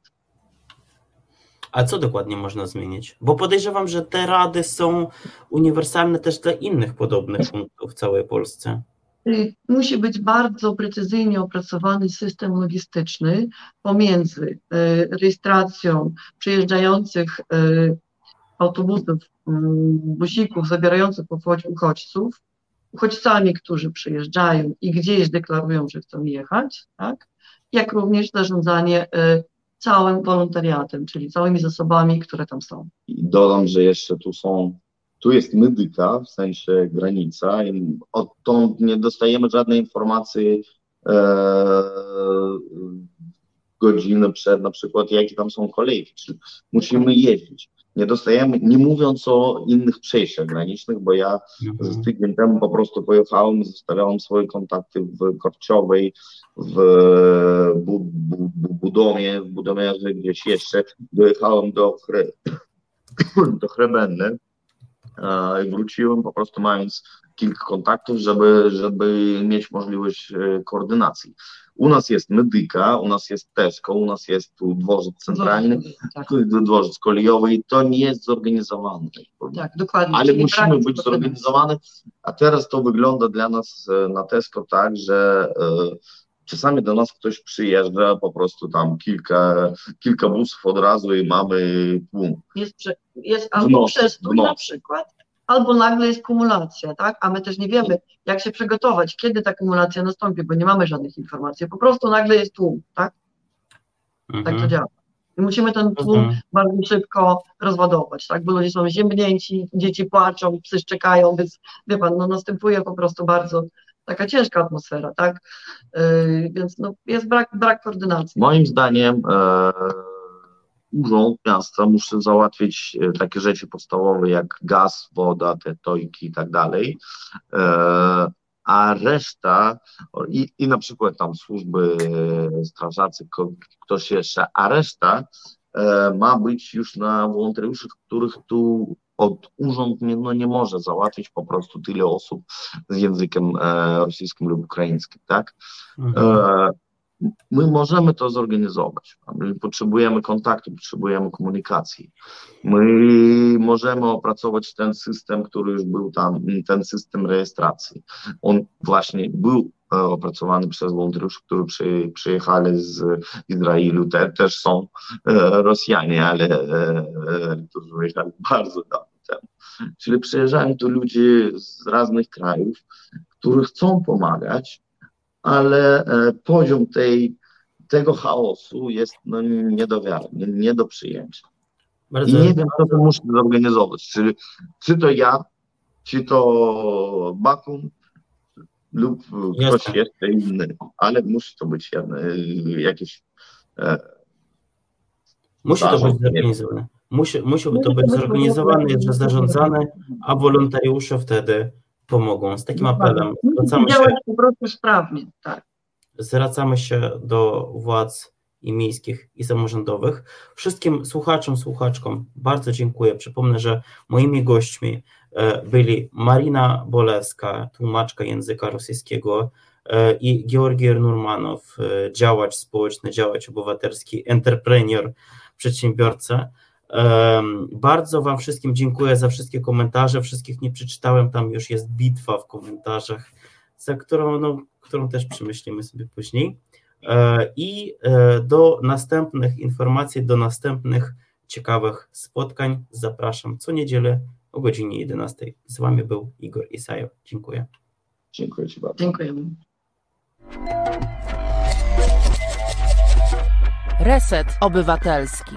A co dokładnie można zmienić? Bo podejrzewam, że te rady są uniwersalne też dla innych podobnych punktów w całej Polsce. Musi być bardzo precyzyjnie opracowany system logistyczny pomiędzy y, rejestracją przyjeżdżających y, autobusów, busików zabierających uchodźców, uchodźcami, którzy przyjeżdżają i gdzieś deklarują, że chcą jechać, tak? jak również zarządzanie całym wolontariatem, czyli całymi zasobami, które tam są. I dodam, że jeszcze tu są, tu jest medyka, w sensie granica, i odtąd nie dostajemy żadnej informacji e, godziny przed na przykład, jakie tam są kolejki, czy musimy jeździć nie dostajemy, nie mówiąc o innych przejściach granicznych, bo ja mhm. z tydzień temu po prostu pojechałem, zostawiałem swoje kontakty w Korciowej, w bu, bu, bu, Budomie, w Budomierze, gdzieś jeszcze, dojechałem do, Chre, do Chrebenny i wróciłem po prostu mając kilka kontaktów, żeby, żeby mieć możliwość e, koordynacji. U nas jest Medyka, u nas jest Tesco, u nas jest tu dworzec centralny, tak. dworzec kolejowy i to nie jest zorganizowane. Tak, dokładnie. Ale musimy być zorganizowane, a teraz to wygląda dla nas e, na Tesco tak, że e, czasami do nas ktoś przyjeżdża, po prostu tam kilka, kilka busów od razu i mamy tłum. Jest, jest albo przestój na przykład, albo nagle jest kumulacja, tak? A my też nie wiemy, jak się przygotować, kiedy ta kumulacja nastąpi, bo nie mamy żadnych informacji. Po prostu nagle jest tłum, tak? Mhm. Tak to mhm. działa. I musimy ten tłum mhm. bardzo szybko rozładować, tak? Bo ludzie są ziemnięci, dzieci płaczą, psy szczekają, więc wie pan, no następuje po prostu bardzo taka ciężka atmosfera, tak? Yy, więc no, jest brak, brak koordynacji. Moim zdaniem e, urząd miasta musi załatwić e, takie rzeczy podstawowe jak gaz, woda, te tojki i tak dalej, e, a reszta i, i na przykład tam służby e, strażacy, ktoś jeszcze, a reszta ma być już na wolontariuszy, których tu od urząd nie, no nie może załatwić po prostu tyle osób z językiem rosyjskim lub ukraińskim, tak? Mhm my możemy to zorganizować. My potrzebujemy kontaktu, potrzebujemy komunikacji. My możemy opracować ten system, który już był tam, ten system rejestracji. On właśnie był e, opracowany przez wolontariuszy, którzy przy, przyjechali z Izraelu. Te, też są e, Rosjanie, ale e, którzy wyjechali bardzo dawno temu. Czyli przyjeżdżają tu ludzie z różnych krajów, którzy chcą pomagać, ale e, poziom tej, tego chaosu jest no, nie do wiary, nie, nie do przyjęcia. Bardzo... I nie wiem, kto to musi zorganizować. Czy, czy to ja, czy to Bakum lub ktoś jeszcze inny, ale musi to być jedno, jakieś e, Musi to być zorganizowane. Musi, musi Musi to być zorganizowane, że zarządzane, a wolontariusze wtedy pomogą. Z takim apelem zwracamy się, po prostu sprawnie, tak. zwracamy się do władz i miejskich, i samorządowych. Wszystkim słuchaczom, słuchaczkom bardzo dziękuję. Przypomnę, że moimi gośćmi e, byli Marina Bolewska, tłumaczka języka rosyjskiego e, i Georgiy Nurmanow, e, działacz społeczny, działacz obywatelski, entrepreneur, przedsiębiorca. Bardzo Wam wszystkim dziękuję za wszystkie komentarze. Wszystkich nie przeczytałem, tam już jest bitwa w komentarzach, za którą, no, którą też przemyślimy sobie później. E, I e, do następnych informacji, do następnych ciekawych spotkań zapraszam co niedzielę o godzinie 11. Z Wami był Igor Isajew. Dziękuję. dziękuję Ci bardzo. Dziękujemy. Reset Obywatelski.